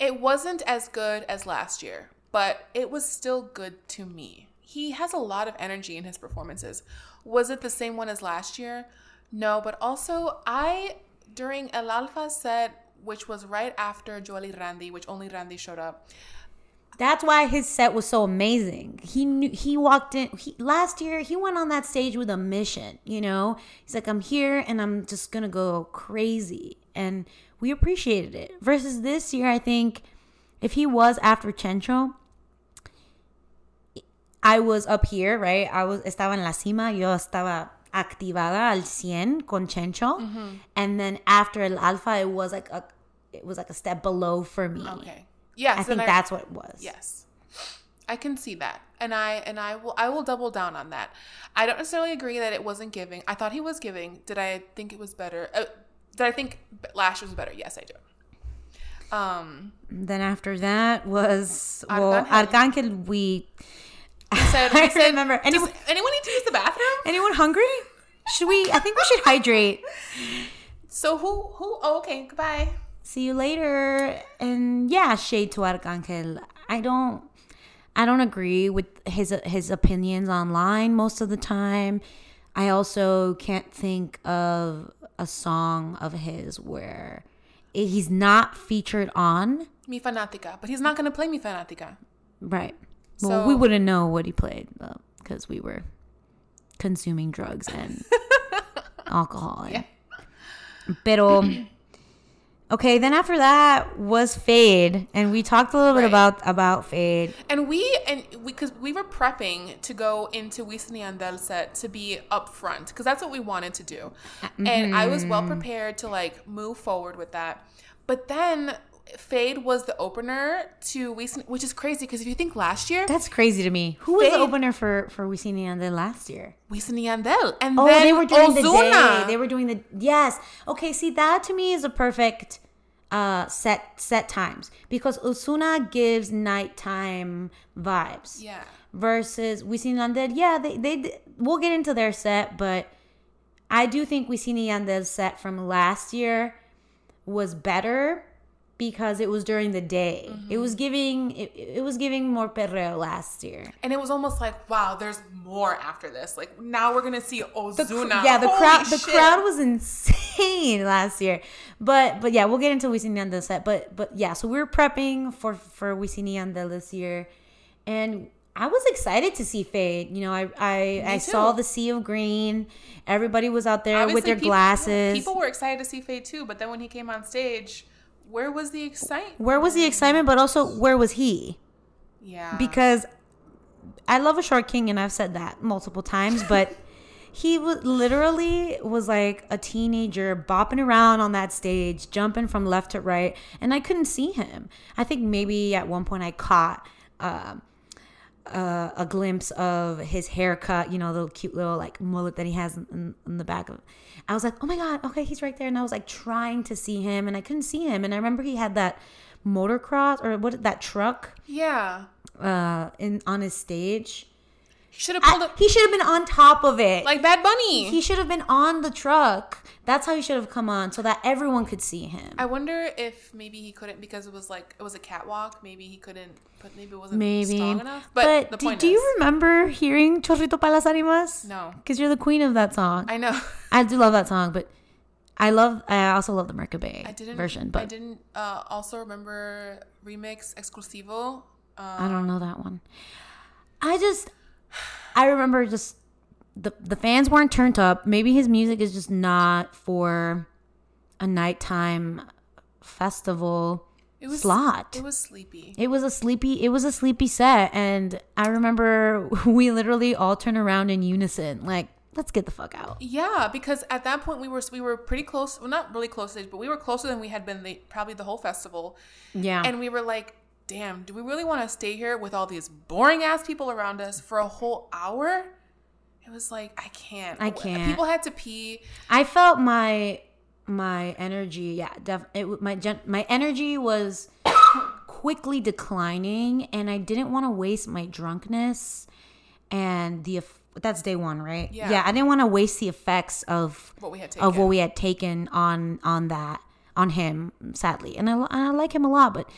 It wasn't as good as last year, but it was still good to me. He has a lot of energy in his performances. Was it the same one as last year? No, but also I during El Alfa set, which was right after Jowell y Randy, which only Randy showed up. That's why his set was so amazing. He knew he walked in he, last year. He went on that stage with a mission. You know, he's like, I'm here and I'm just gonna go crazy, and we appreciated it. Versus this year, I think if he was after Chencho, I was up here, right? I was estaba en la cima. Yo estaba activada al 100 con Chencho. Mm-hmm. And then after El Alfa, it was like a it was like a step below for me. Okay. Yes. I think and that's what it was. Yes. I can see that. And I and I will I will double down on that. I don't necessarily agree that it wasn't giving. I thought he was giving. Did I think it was better? Uh, did I think last year was better? Yes, I do. Um, Then after that was well Arcángel. Arcángel. We we said, (laughs) I said remember. Anyone- anyone need to use the bathroom? anyone hungry? Should we? I think we should hydrate. So who who? Oh, okay. Goodbye. See you later. And yeah, shade to Arcángel. I don't. I don't agree with his his opinions online most of the time. I also can't think of a song of his where he's not featured on. Mi fanática, but he's not gonna play Mi fanática. Right. Well, we wouldn't know what he played because we were consuming drugs and (laughs) alcohol. And, Pero okay, then after that was Feid, and we talked a little bit about about Feid. And we and we because we were prepping to go into Wisin y Yandel set to be upfront because that's what we wanted to do, uh, and I was well mm-hmm. prepared to like move forward with that. But then Feid was the opener to Wisin, which is crazy because if you think last year That's crazy to me. Who was the opener for for Wisin y Yandel last year? Wisin y Yandel, and Oh, then they were doing the day. They were doing the yes. Okay, see that to me is a perfect uh set set times because Ozuna gives nighttime vibes. yeah. versus Wisin y Yandel. Yeah, they they we'll get into their set, but I do think Wisin y Yandel's set from last year was better because it was during the day. It was mm-hmm. giving it, it was giving more perreo last year. And it was almost like, wow, there's more after this. Like now we're gonna see The Ozuna. yeah, the Holy crowd the crowd was insane (laughs) last year. But but yeah, we'll get into Wisin y Yandel set. But but yeah, so we were prepping for for Wisin y Yandel this year, and I was excited to see Feid. You know, I I, I saw the sea of green. Everybody was out there with their people- glasses. People were excited to see Feid too, but then when he came on stage, where was the excitement? where was the excitement? But also, where was he? Yeah. because I love a short king, and I've said that multiple times, but (laughs) he was literally was like a teenager bopping around on that stage, jumping from left to right, and I couldn't see him. I think maybe at one point I caught. Uh, uh, a glimpse of his haircut, you know, the cute little like mullet that he has in, in the back of. I was like, oh my god, okay, he's right there, and I was like trying to see him, and I couldn't see him, and I remember he had that motocross or what that truck yeah. uh in on his stage should have pulled up he should have been on top of it like Bad Bunny. he should have been on the truck that's how he should have come on so that everyone could see him I wonder if maybe he couldn't because it was like it was a catwalk. Maybe he couldn't, but maybe it wasn't maybe strong enough. but, But, the do, point do is, you remember hearing chorrito para las ánimas No. because you're the queen of that song I know. I do love that song but i love i also love the mercabe I didn't version but I didn't uh, also remember remix exclusivo. Um, I don't know that one. I just, I remember just the the fans weren't turned up. Maybe his music is just not for a nighttime festival it was slot. It was sleepy. It was a sleepy. It was a sleepy set, and I remember (laughs) we literally all turned around in unison, like, "Let's get the fuck out." Yeah, because at that point we were we were pretty close. Well, not really close, but we were closer than we had been the, probably the whole festival. Yeah, And we were like, damn, do we really want to stay here with all these boring ass people around us for a whole hour? It was like, I can't. I can't. People had to pee. I felt my my energy. Yeah, def- it, my gen- my energy was quickly declining, and I didn't want to waste my drunkenness and the. That's day one, right? Yeah. Yeah, I didn't want to waste the effects of What we had taken. of what we had taken on on that on him. Sadly, and I and I like him a lot, but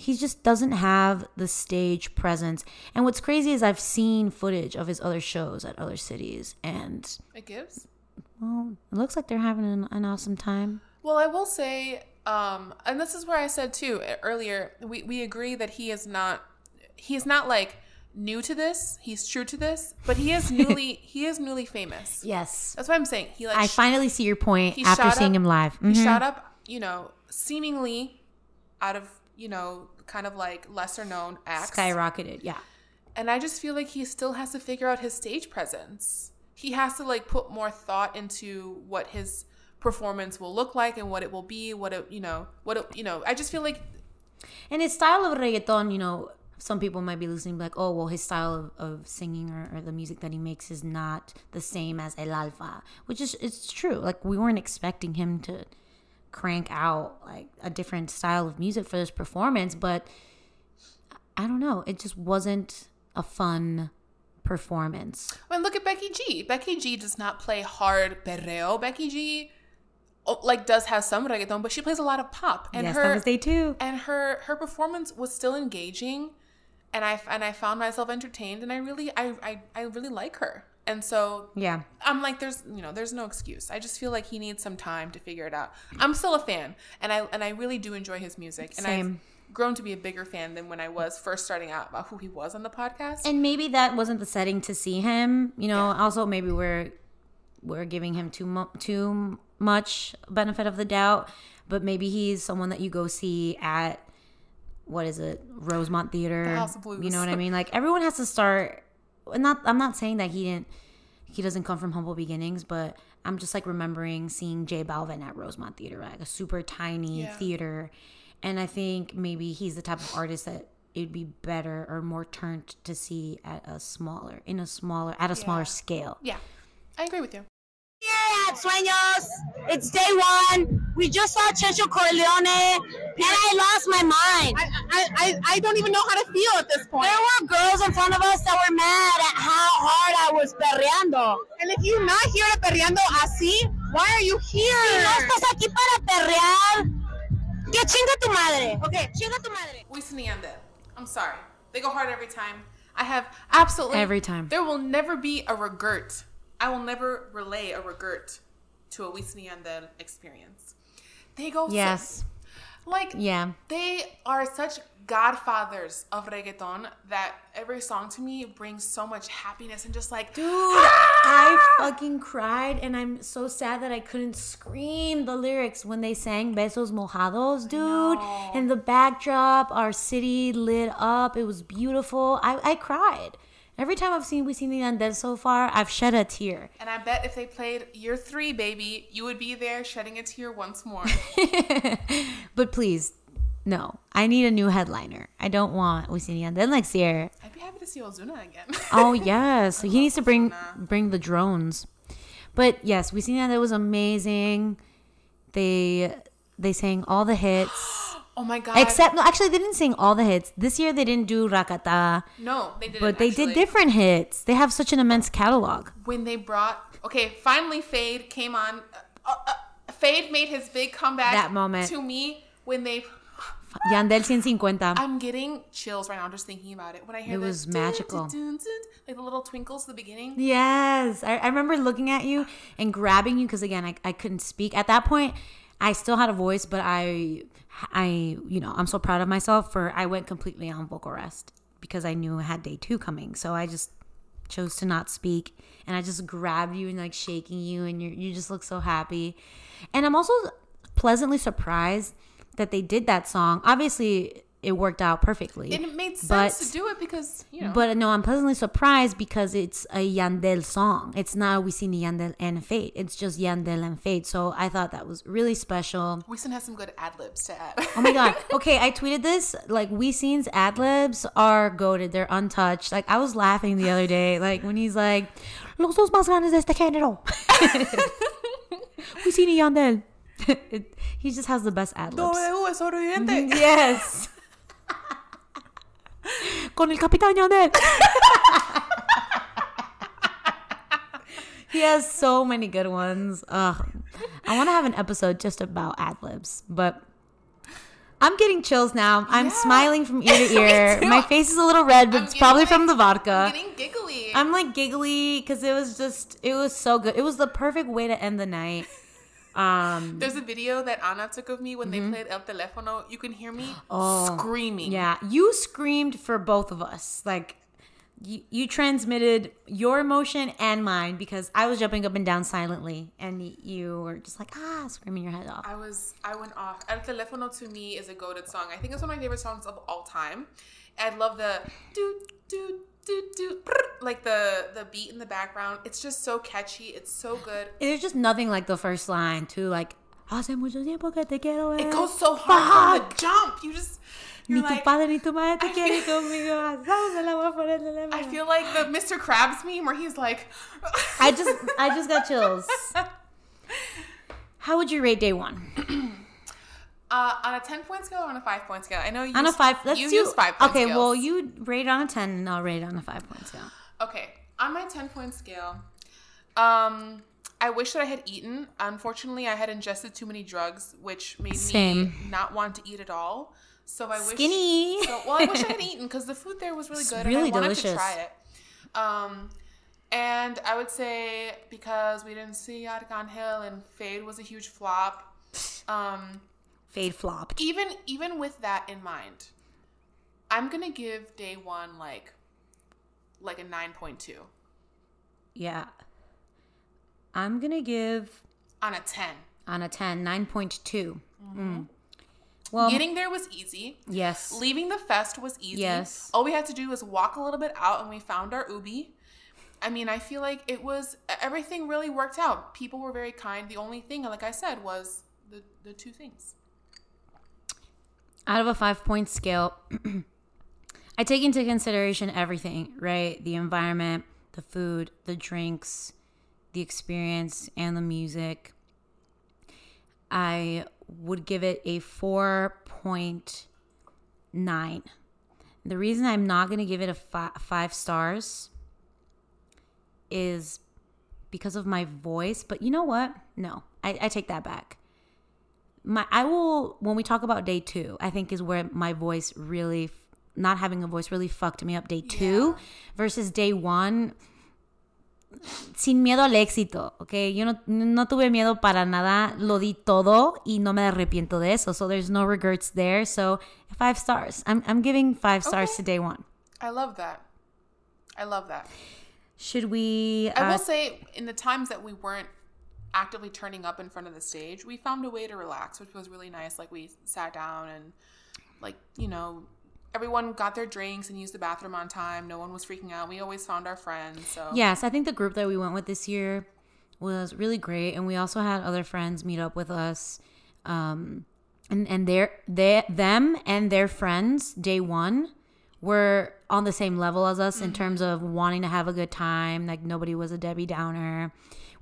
he just doesn't have the stage presence. And what's crazy is I've seen footage of his other shows at other cities, and It gives. well, it looks like they're having an, an awesome time. Well, I will say, um, and this is where I said too earlier, we, we agree that he is not, he is not like new to this. He's true to this, but he is (laughs) newly, he is newly famous. Yes. That's what I'm saying. He like, I finally see your point after seeing up- him live. he Mhm. shot up, you know, seemingly out of, you know, kind of like lesser known acts. Skyrocketed. Yeah. And I just feel like he still has to figure out his stage presence. he has to like put more thought into what his performance will look like and what it will be, what it, you know, what it, you know, I just feel like And his style of reggaeton, you know, some people might be listening like, oh, well, his style of, of singing or, or the music that he makes is not the same as El Alfa, which is it's true. Like we weren't expecting him to crank out like a different style of music for this performance, but I don't know, it just wasn't a fun performance. I mean, look at Becky G. Becky G does not play hard perreo. Becky G, oh, like, does have some reggaeton, but she plays a lot of pop. And yes, her that was day two. and her her performance was still engaging, and I and I found myself entertained, and I really I I, I really like her. And so Yeah. I'm like, there's you know, there's no excuse. I just feel like he needs some time to figure it out. I'm still a fan, and I and I really do enjoy his music, and Same. I've grown to be a bigger fan than when I was first starting out about who he was on the podcast. And maybe that wasn't the setting to see him. You know, also maybe we're we're giving him too mu- too much benefit of the doubt. But maybe he's someone that you go see at what is it, Rosemont Theater? The House of Blues. You know what I (laughs) mean? Like everyone has to start. And Not I'm not saying that he didn't. He doesn't come from humble beginnings, but I'm just like remembering seeing J Balvin at Rosemont Theater, like a super tiny Yeah. theater. And I think maybe he's the type of artist that it'd be better or more turned to see at a smaller, in a smaller, at a smaller scale. yeah, I agree with you. Here at Sueños, it's day one. We just saw Chencho Corleone, and I lost my mind. I, I, I, I don't even know how to feel at this point. There were girls in front of us that were mad at how hard I was perreando. And if you're not here at Perreando así, why are you here? Si no here? estás aquí para perrear, que chinga tu madre. Okay, chinga tu madre. Wisin y I'm sorry. They go hard every time. I have absolutely Every time. There will never be a regret. I will never relay a regret to a Wisin y Yandel experience. They go so- Yes. like Yeah. they are such godfathers of reggaeton that every song to me brings so much happiness and just like Dude, ah! I fucking cried and I'm so sad that I couldn't scream the lyrics when they sang Besos Mojados, dude. And the backdrop, our city lit up. It was beautiful. I, I cried. Every time I've seen Wisin y Yandel so far, I've shed a tear. and I bet if they played year three, baby, you would be there shedding a tear once more. (laughs) but please, no. I need a new headliner. I don't want Wisin y Yandel next year. I'd be happy to see Ozuna again. (laughs) Oh yes, he needs to bring bring the drones. But yes, we seen that it was amazing. They they sang all the hits (gasps) (gasps) oh my god. except no, actually they didn't sing all the hits. This year they didn't do Rakata, no, they didn't. but they actually. did different hits. They have such an immense catalog. when they brought okay finally Feid came on uh, uh, Feid made his big comeback That moment. to me when they (gasps) Yandel 150. i'm getting chills right now just thinking about it when i hear It was dun, magical. dun, dun, like the little twinkles at the beginning Yes, I, I remember looking at you and grabbing you because again I, I couldn't speak at that point. I still had a voice, but I I you know I'm so proud of myself for I went completely on vocal rest because I knew I had day two coming. So I just chose to not speak and I just grabbed you and like shaking you and you you just look so happy. And I'm also pleasantly surprised that they did that song. Obviously, it worked out perfectly. and it made sense But- to do it because you know But no, I'm pleasantly surprised because it's a Yandel song. It's not Wisin Yandel and Feid. It's just Yandel and Feid. So I thought that was really special. Wisin has some good ad libs to add Oh my god. (laughs) Okay, I tweeted this. Like Wisin's ad libs are goaded. They're untouched. Like I was laughing the other day. Like when he's like, Los dos más grandes de este género. (laughs) Wisin Yandel. (laughs) It, he just has the best ad libs. W es sobreviviente. Yes. Con el Capitán Yandel. he has so many good ones. Ugh. I want to have an episode just about ad libs, but I'm getting chills now. I'm Yeah. smiling from ear to (laughs) ear. My face is a little red, but I'm it's probably like- from the vodka. I'm getting giggly I'm like giggly because it was just, it was so good. It was the perfect way to end the night. Um, there's a video that Anna took of me when they played El Telefono. You can hear me Mm-hmm. Oh, screaming. Yeah, you screamed for both of us. Like you, you transmitted your emotion and mine because I was jumping up and down silently, and you were just like ah, screaming your head off. I was I went off. El Telefono to me is a goaded song. I think it's one of my favorite songs of all time. I love the do do do do brr, like the the beat in the background. It's just so catchy. It's so good. There's just nothing like the first line, too. Like, hace mucho tiempo que te quiero. It goes so hard from the jump. You just Ni you're tu like, padre ni tu madre te I quieren feel- conmigo. Ah, vamos a la voy a poner de I feel like the Mr. Krabs meme where he's like, I just, I just got chills. (laughs) How would you rate day one? (clears throat) uh, on a ten point scale or on a five point scale. I know you On a use- five, let's you do. use five. Okay, scales. well, you rate on a ten, and I'll rate on a five point scale. Okay, on my 10 point scale, um, I wish that I had eaten. Unfortunately, I had ingested too many drugs, which made me not want to eat at all. So I wish. Skinny. So, well, I wish I had (laughs) eaten because the food there was really good really and I wanted delicious. to try it. Um, and I would say because we didn't see Arcangel and Feid was a huge flop. Um, Feid flopped. even even with that in mind, I'm gonna give day one like like a nine point two Yeah. I'm gonna give on a ten. on a 10, 9.2. Mm. Well, Getting there was easy. yes. Leaving the fest was easy. Yes. All we had to do was walk a little bit out and we found our ubi. I mean, I feel like it was everything really worked out. People were very kind. The only thing, like I said, was the, the two things. Out of a five point scale, (clears throat) I take into consideration everything, right? The environment, the food, the drinks, the experience, and the music. I would give it a 4.9. The reason I'm not going to give it a fi- five stars is because of my voice. But you know what? No, I, I take that back my I will when we talk about day two, I think is where my voice really not having a voice really fucked me up day two versus day one. Sin miedo al éxito, okay? Yo no, no tuve miedo para nada, lo di todo y no me arrepiento de eso. So there's no regrets there. So five stars. I'm, I'm giving five stars Okay. to day one. I love that. I love that. Should we? I uh, will say, in the times that we weren't actively turning up in front of the stage, we found a way to relax, which was really nice. Like we sat down and, like you know, everyone got their drinks and used the bathroom on time. No one was freaking out. We always found our friends. So Yes, I think the group that we went with this year was really great, and we also had other friends meet up with us, um, and and their they them and their friends day one were on the same level as us in terms of wanting to have a good time. Like nobody was a Debbie Downer.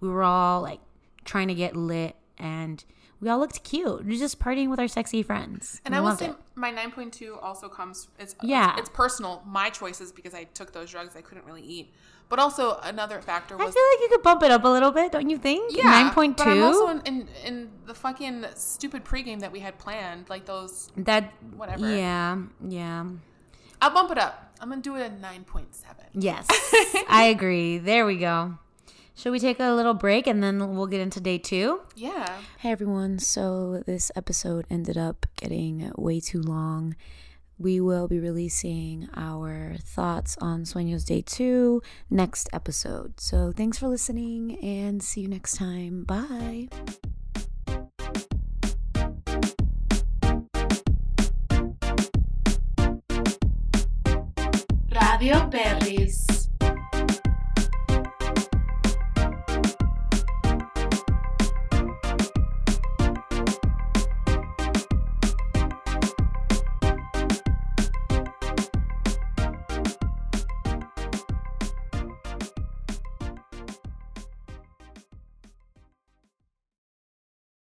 We were all like trying to get lit, and we all looked cute. We were just partying with our sexy friends. And I will say it. my 9.2 also comes it's Yeah. it's, it's personal, my choices because I took those drugs I couldn't really eat. But also another factor I feel like you could bump it up a little bit, don't you think? yeah, nine point But I'm also in, in in the fucking stupid pregame that we had planned, like those That whatever. Yeah, yeah. I'll bump it up. I'm gonna do it at 9.7. Yes, I (laughs) agree. There we go. Should we take a little break and then we'll get into day two? Yeah. Hey everyone, so this episode ended up getting way too long. We will be releasing our thoughts on Sueños Day 2 next episode. So thanks for listening and see you next time. Bye. Radio Perris.